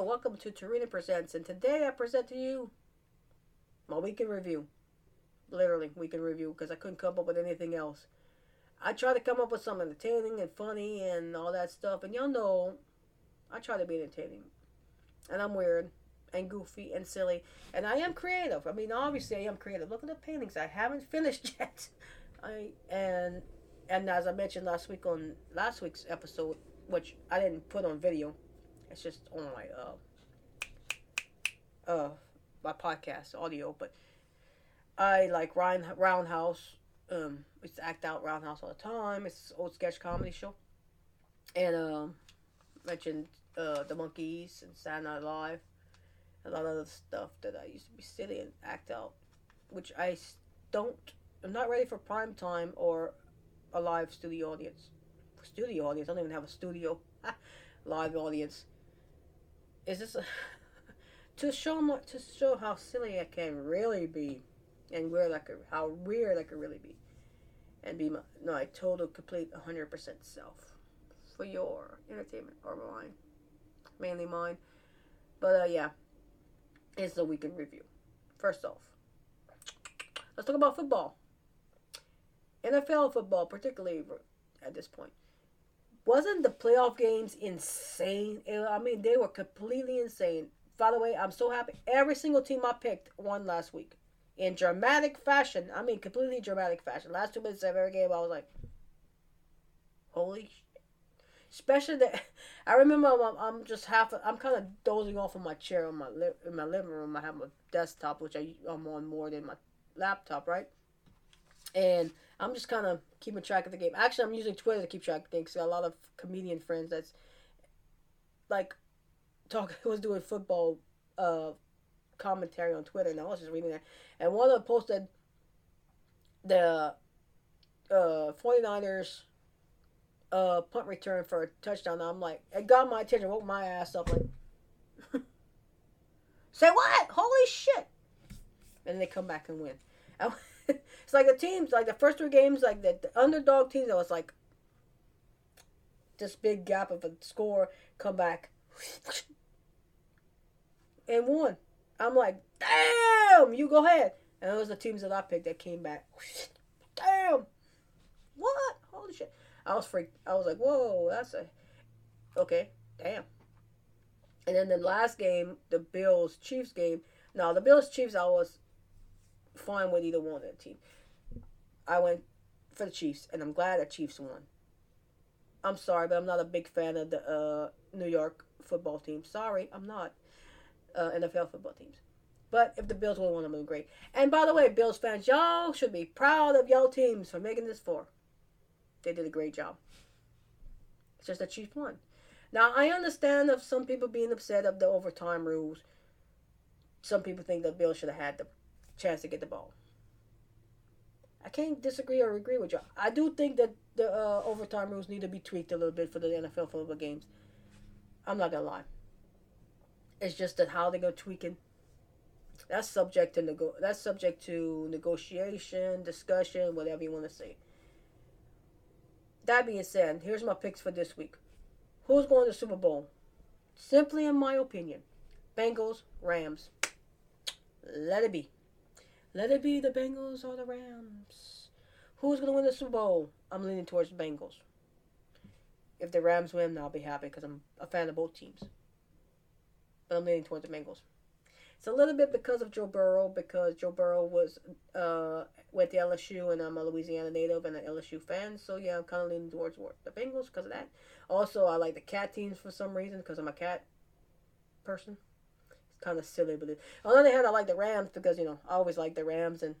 Welcome to Terena Presents, and today I present to you my weekend review. Literally, weekend review, because I couldn't come up with anything else. I try to come up with something entertaining and funny and all that stuff, and y'all know I try to be entertaining. And I'm weird and goofy and silly, and I am creative. I mean, obviously, I am creative. Look at the paintings I haven't finished yet. I and and as I mentioned last week on last week's episode, which I didn't put on video, it's just on my uh uh my podcast audio. But I like Ryan Roundhouse. Um, it's act out Roundhouse all the time. It's old sketch comedy show, and um, mentioned uh the Monkees and Saturday Night Live, a lot of the stuff that I used to be silly and act out, which I don't. I'm not ready for prime time or a live studio audience. Studio audience. I don't even have a studio live audience. Is this to show my, to show how silly I can really be, and I could how weird I could really be, and be my no I total complete hundred percent self for your entertainment or mine, mainly mine. But uh, yeah, it's the weekend review. First off, let's talk about football. NFL football, particularly at this point. Wasn't the playoff games insane? I mean, they were completely insane. By the way, I'm so happy. Every single team I picked won last week in dramatic fashion. I mean, completely dramatic fashion. Last two minutes of every game, I was like, holy shit. Especially that, I remember I'm, I'm just half, I'm kind of dozing off in my chair in my, li- in my living room. I have my desktop, which I, I'm on more than my laptop, right? And I'm just kind of keeping track of the game. Actually, I'm using Twitter to keep track of things. Got a lot of comedian friends that's like talk was doing football uh, commentary on Twitter, and I was just reading that. And one of them posted the uh, 49ers uh, punt return for a touchdown. I'm like, it got my attention, woke my ass up, like, say what? Holy shit! And they come back and win. it's like the teams, like the first three games, like the, the underdog teams, that was like this big gap of a score, come back and won. I'm like, damn, you go ahead. And those are the teams that I picked that came back. Damn, what? Holy shit! I was freaked. I was like, whoa, that's a okay. Damn. And then the last game, the Bills Chiefs game. Now the Bills Chiefs, I was fine with either one of the team. I went for the Chiefs, and I'm glad the Chiefs won. I'm sorry, but I'm not a big fan of the uh, New York football team. Sorry, I'm not. Uh, NFL football teams. But if the Bills won, I'm great. And by the way, Bills fans, y'all should be proud of y'all teams for making this four. They did a great job. It's just the Chiefs won. Now I understand of some people being upset of the overtime rules. Some people think the Bills should have had the chance to get the ball. I can't disagree or agree with you. I do think that the uh, overtime rules need to be tweaked a little bit for the NFL football games. I'm not gonna lie. It's just that how they go tweaking. That's subject to nego- That's subject to negotiation, discussion, whatever you want to say. That being said, here's my picks for this week. Who's going to Super Bowl? Simply, in my opinion, Bengals, Rams. Let it be. Let it be the Bengals or the Rams. Who's going to win the Super Bowl? I'm leaning towards the Bengals. If the Rams win, I'll be happy because I'm a fan of both teams. But I'm leaning towards the Bengals. It's a little bit because of Joe Burrow, because Joe Burrow was uh, went to LSU, and I'm a Louisiana native and an LSU fan. So yeah, I'm kind of leaning towards the Bengals because of that. Also, I like the cat teams for some reason because I'm a cat person kind of silly, but it, on the other hand, I like the Rams because you know I always like the Rams and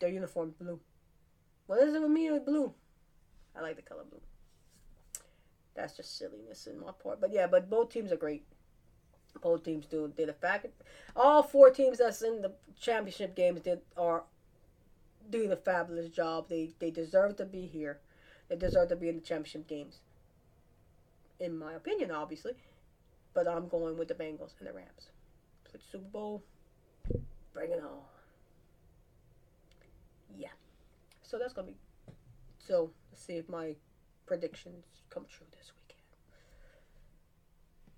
their uniform blue. What is it with me with blue? I like the color blue. That's just silliness in my part, but yeah, but both teams are great. Both teams do did a fact. All four teams that's in the championship games did are doing a fabulous job. They they deserve to be here. They deserve to be in the championship games. In my opinion, obviously. But I'm going with the Bengals and the Rams Super Bowl. Bring it on. Yeah. So that's gonna be. So let's see if my predictions come true this weekend.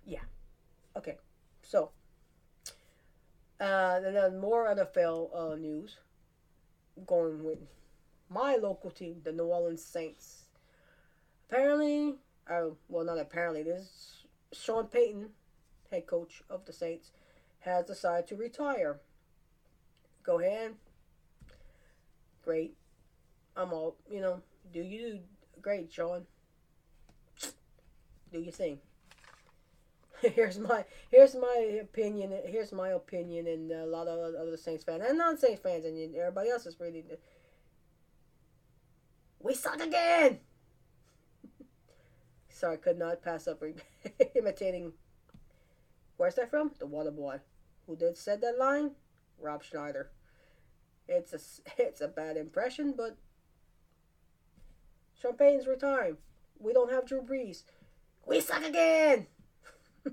Yeah. Okay. So, uh, and then more NFL uh, news. Going with my local team, the New Orleans Saints. Apparently, uh, well, not apparently, this Sean Payton, head coach of the Saints, has decided to retire. Go ahead. Great. I'm all, you know, do you do great, Sean. Do your thing. here's my here's my opinion. Here's my opinion, and a lot of other Saints fans and non-Saints fans, and everybody else is really. We suck again. Sorry, could not pass up imitating. Where's that from? The Water Boy. Who did said that line? Rob Schneider. It's a it's a bad impression, but Sean Payton's retiring. We don't have Drew Brees. We suck again.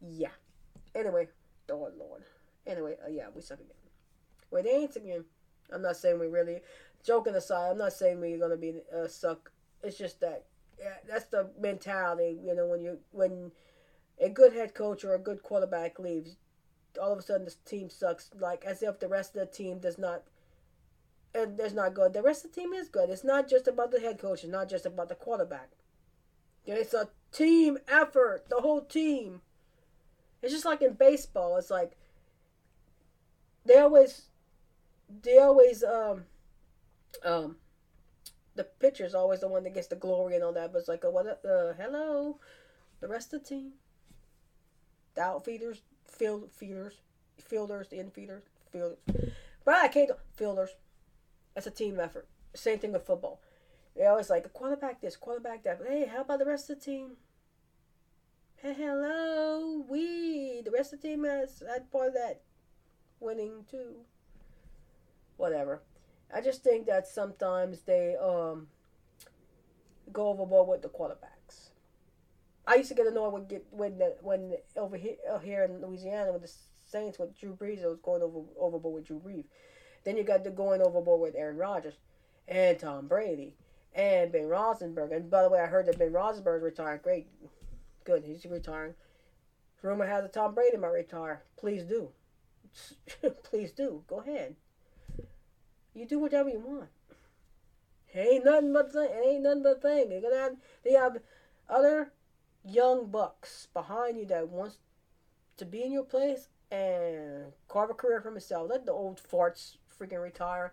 yeah. Anyway, oh Lord. Anyway, uh, yeah, we suck again. Wait, they ain't again. I'm not saying we really. Joking aside, I'm not saying we're gonna be uh, suck. It's just that that's the mentality. You know, when you when a good head coach or a good quarterback leaves, all of a sudden the team sucks. Like as if the rest of the team does not. And there's not good. The rest of the team is good. It's not just about the head coach. It's not just about the quarterback. It's a team effort. The whole team. It's just like in baseball. It's like they always, they always um, um, the pitcher's always the one that gets the glory and all that. But it's like, uh, what? Uh, hello, the rest of the team. The outfielders, field feeders, fielders, the infielders, fielders. But I can't fielders. That's a team effort. Same thing with football. They always like quarterback this, quarterback that. But hey, how about the rest of the team? Hey, hello, we the rest of the team has had part of that winning too. Whatever. I just think that sometimes they um go overboard with the quarterbacks. I used to get annoyed when get when the, when over here uh, here in Louisiana with the Saints with Drew Brees, it was going over overboard with Drew Brees. Then you got the going overboard with Aaron Rodgers and Tom Brady and Ben Roethlisberger. And by the way, I heard that Ben Roethlisberger retired. Great, good, he's retiring. Rumor has it Tom Brady might retire. Please do, please do. Go ahead. You do whatever you want. It ain't nothing but thing. It ain't nothing but thing. Gonna have they have other young bucks behind you that wants to be in your place and carve a career for himself. Let the old farts freaking retire.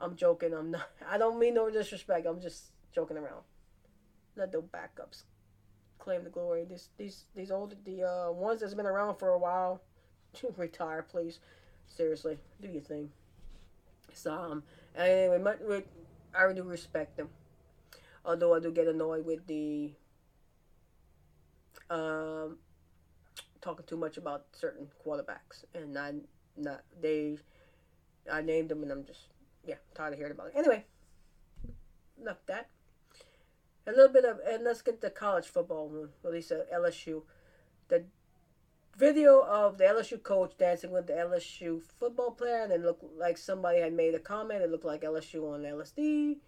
I'm joking. I'm not. I don't mean no disrespect. I'm just joking around. Let the backups claim the glory. These these these old the uh, ones that's been around for a while, retire, please. Seriously, do your thing. So um, anyway, I do respect them. Although I do get annoyed with the um, talking too much about certain quarterbacks, and I not they. I named them, and I'm just yeah, tired of hearing about it. Anyway, enough that. A little bit of, and let's get to college football, at least at LSU. The video of the LSU coach dancing with the LSU football player, and it looked like somebody had made a comment. It looked like LSU on LSD.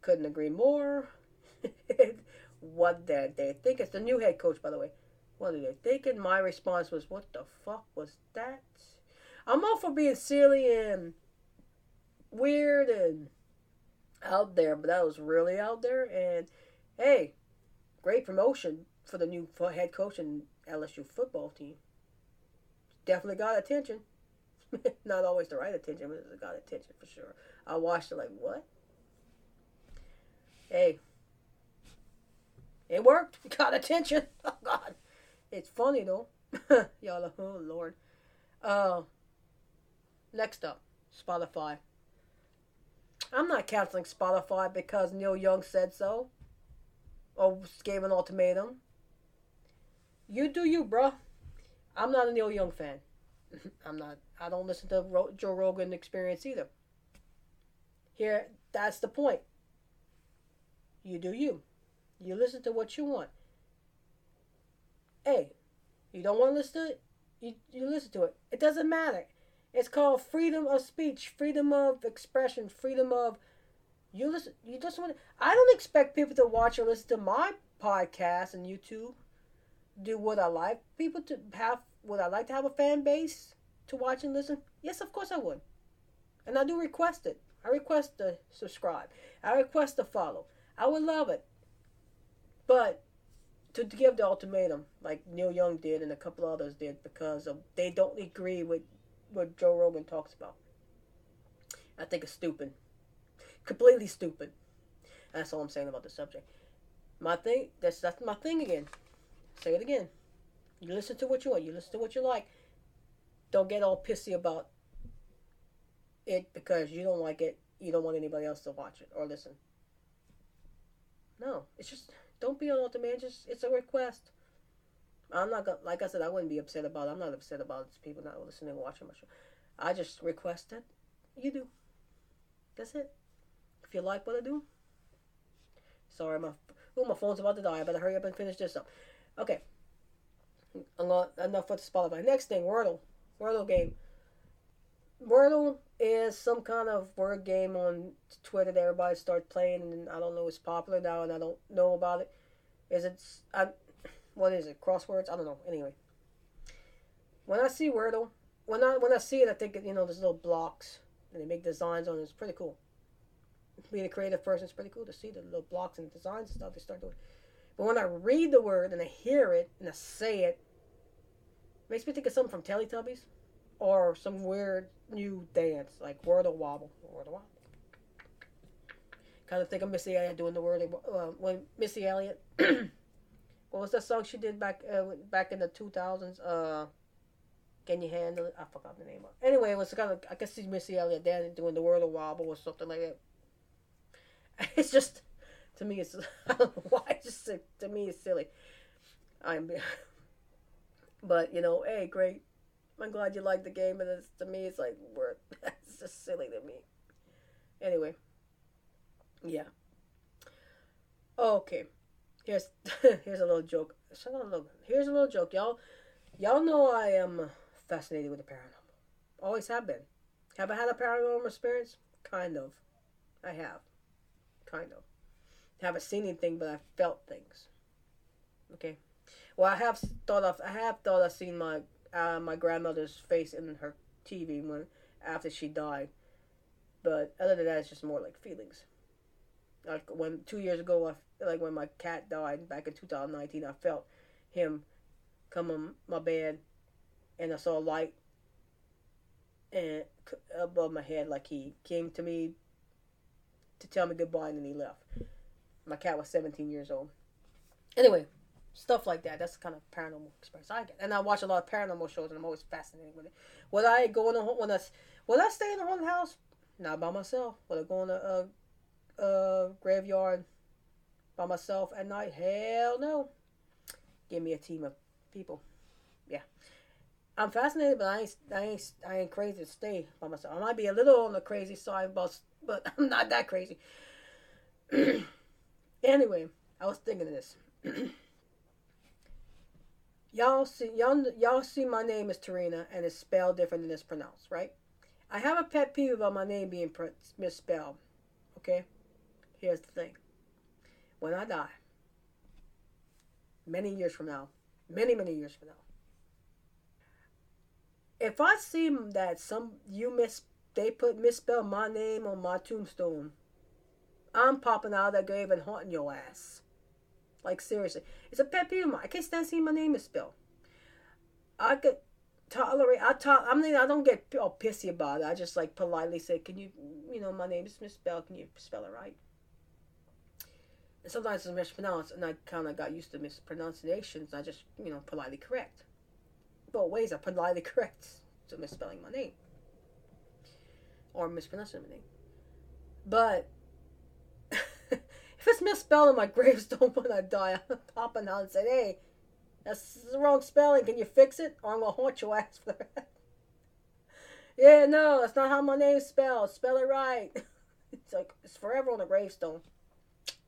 Couldn't agree more. what did they think? It's the new head coach, by the way. What did they think? And my response was, "What the fuck was that?" I'm all for being silly and weird and out there, but that was really out there. And hey, great promotion for the new head coach and LSU football team. Definitely got attention. Not always the right attention, but it got attention for sure. I watched it like, what? Hey, it worked. It got attention. Oh God, it's funny though. Y'all, are, oh Lord. Uh, next up, Spotify. I'm not canceling Spotify because Neil Young said so. Or gave an ultimatum. You do you, bro. I'm not a Neil Young fan. I'm not. I don't listen to Joe Rogan Experience either. Here, that's the point. You do you. You listen to what you want. Hey, you don't want to listen to it? You, you listen to it. It doesn't matter. It's called freedom of speech, freedom of expression, freedom of you listen. You just want. I don't expect people to watch or listen to my podcast and YouTube. Do would I like people to have would I like to have a fan base to watch and listen? Yes, of course I would. And I do request it. I request to subscribe. I request to follow. I would love it. But to, to give the ultimatum, like Neil Young did and a couple others did, because of they don't agree with what Joe Rogan talks about. I think it's stupid. Completely stupid. That's all I'm saying about the subject. My thing that's that's my thing again. Say it again. You listen to what you want. You listen to what you like. Don't get all pissy about it because you don't like it. You don't want anybody else to watch it or listen. No, it's just don't be on demand. Just it's a request. I'm not gonna, like I said, I wouldn't be upset about. It. I'm not upset about people not listening watching my show. I just request that you do. That's it. If you like what I do. Sorry, my oh my phone's about to die. I better hurry up and finish this up. Okay. enough for the Spotify. Next thing, Wordle. Wordle game. Wordle is some kind of word game on Twitter that everybody starts playing, and I don't know it's popular now, and I don't know about it. Is it? I, what is it? Crosswords? I don't know. Anyway, when I see Wordle, when I when I see it, I think you know there's little blocks, and they make designs on it. It's pretty cool. Being a creative person, it's pretty cool to see the little blocks and designs and stuff they start doing. But when I read the word and I hear it and I say it, it makes me think of something from Teletubbies or some weird new dance like Wordle Wobble. Wordle Wobble. Kind of think of Missy Elliott doing the word uh, when Missy Elliott. what was that song she did back uh, back in the two thousands? Uh, can you handle it? I forgot the name of. It. Anyway, it was kind of I guess it's Missy Elliott there doing the Wordle Wobble or something like that. It's just to me, it's why. Just to me, it's silly. I'm, but you know, hey, great I'm glad you like the game, but it's, to me, it's like, we're, that's just silly to me. Anyway, yeah. Okay, here's here's a little joke. Here's a little joke, y'all. Y'all know I am fascinated with the paranormal. Always have been. Have I had a paranormal experience? Kind of. I have. Kind of. Haven't seen anything, but I felt things. Okay. Well, I have thought of. I have thought I've seen my uh, my grandmother's face in her TV when after she died. But other than that, it's just more like feelings. Like when two years ago, I, like when my cat died back in 2019, I felt him come on my bed, and I saw a light and above my head, like he came to me to tell me goodbye, and then he left. My cat was 17 years old. Anyway, Stuff like that. That's the kind of paranormal experience I get. And I watch a lot of paranormal shows, and I'm always fascinated with it. Would I go in a when I would I stay in a haunted house? Not by myself. Would I go in a, a, a graveyard by myself at night? Hell no. Give me a team of people. Yeah. I'm fascinated, but I ain't, I ain't, I ain't crazy to stay by myself. I might be a little on the crazy side, but, but I'm not that crazy. anyway, I was thinking of this. Y'all see, y'all, y'all see my name is Terena and it's spelled different than it's pronounced, right? I have a pet peeve about my name being misspelled. Okay? Here's the thing. When I die, many years from now, many, many years from now, if I see that some you miss they put misspell my name on my tombstone, I'm popping out of that grave and haunting your ass. Like seriously, it's a pet peeve of mine. I can't stand seeing my name misspelled. I could tolerate. I talk. I mean, I don't get all pissy about it. I just like politely say, "Can you, you know, my name is misspelled. Can you spell it right?" And sometimes it's mispronounced, and I kind of got used to mispronunciations. I just, you know, politely correct. Both ways I politely correct to misspelling my name or mispronouncing my name. But if it's misspelled on my gravestone when I die, I'm popping out and saying, hey, that's the wrong spelling. Can you fix it? Or I'm going to haunt your ass for that. yeah, no, that's not how my name's spelled. Spell it right. it's like, it's forever on the gravestone.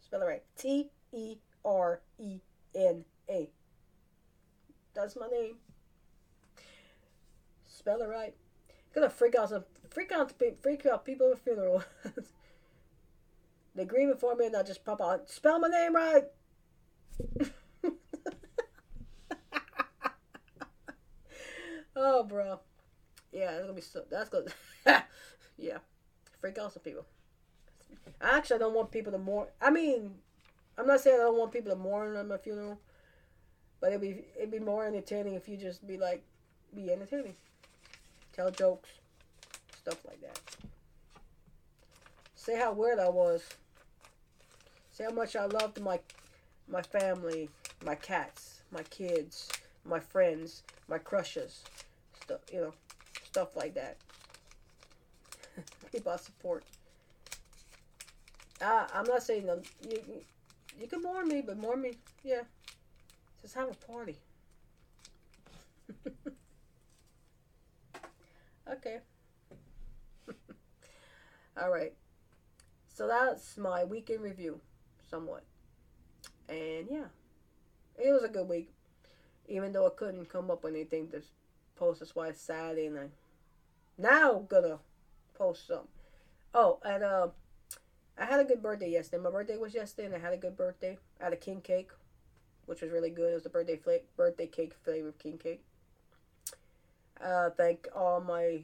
Spell it right. T E R E N A. That's my name. Spell it right. Gonna freak out some freak out freak out people at funeral. They grieve for me and I just pop out. Spell my name right. Oh, bro. Yeah, that's gonna be so. That's gonna. yeah, freak out some people. I actually don't want people to mourn. I mean, I'm not saying I don't want people to mourn at my funeral, but it'd be it'd be more entertaining if you just be like, be entertaining, tell jokes, stuff like that. Say how weird I was. Say how much I loved my my family, my cats, my kids, my friends, my crushes, stuff you know, stuff like that. People I support. Uh, I'm not saying you, you can mourn me, but mourn me, yeah. Just have a party. okay. All right. So that's my weekend review, somewhat. And yeah, it was a good week. Even though I couldn't come up with anything to post, that's why it's Saturday and I now gonna post some. Oh, and uh, I had a good birthday yesterday. My birthday was yesterday, and I had a good birthday. I had a king cake, which was really good. It was a birthday birthday cake flavored king cake. Uh, thank all my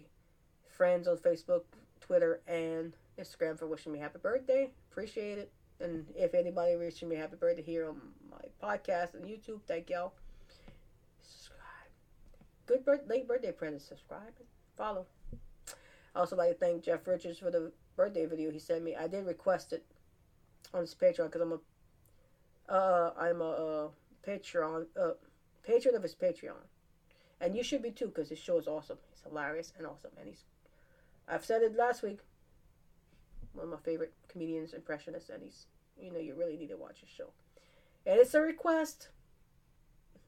friends on Facebook, Twitter, and Instagram for wishing me happy birthday. Appreciate it. And if anybody wishing me happy birthday here on my podcast and YouTube, thank y'all. Subscribe. Good birth- late birthday present. Subscribe and follow. I also like to thank Jeff Richards for the birthday video he sent me. I did request it on his Patreon because I'm a uh, I'm a uh, Patreon uh, patron of his Patreon, and you should be too because his show is awesome. He's hilarious and awesome, and he's I've said it last week. One of my favorite comedians, impressionists, and he's you know you really need to watch his show. And it's a request.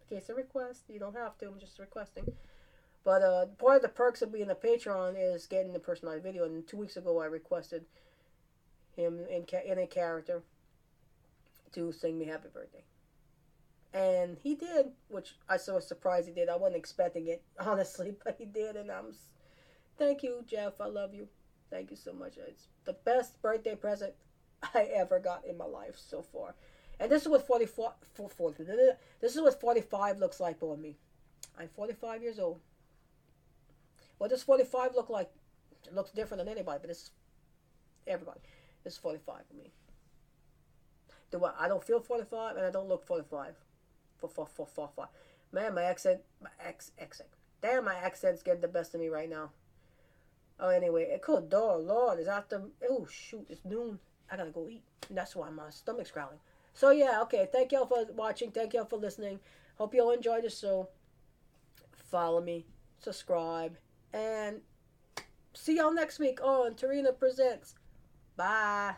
Okay, it's a request. You don't have to. I'm just requesting. But uh, part of the perks of being a patron is getting the personalized video. And two weeks ago, I requested him in ca- in a character to sing me happy birthday, and he did, which I was surprised he did. I wasn't expecting it honestly, but he did, and I'm. Thank you, Jeff. I love you. Thank you so much. It's the best birthday present I ever got in my life so far. And this is what 44, 40, this is what 45 looks like on me. I'm 45 years old. What does 45 look like? It looks different than anybody, but it's everybody. It's 45 for me. Do I, I don't feel 45 and I don't look 45. For, for, for, for, for. Man, my accent, my ex, accent. Damn, my accent's getting the best of me right now. Oh, anyway, it could, duh, Lord, it's after, oh, shoot, it's noon. I gotta go eat. And that's why my stomach's growling. So, yeah, okay, thank y'all for watching. Thank y'all for listening. Hope y'all enjoyed the show. Follow me, subscribe, and see y'all next week on Terena Presents. Bye.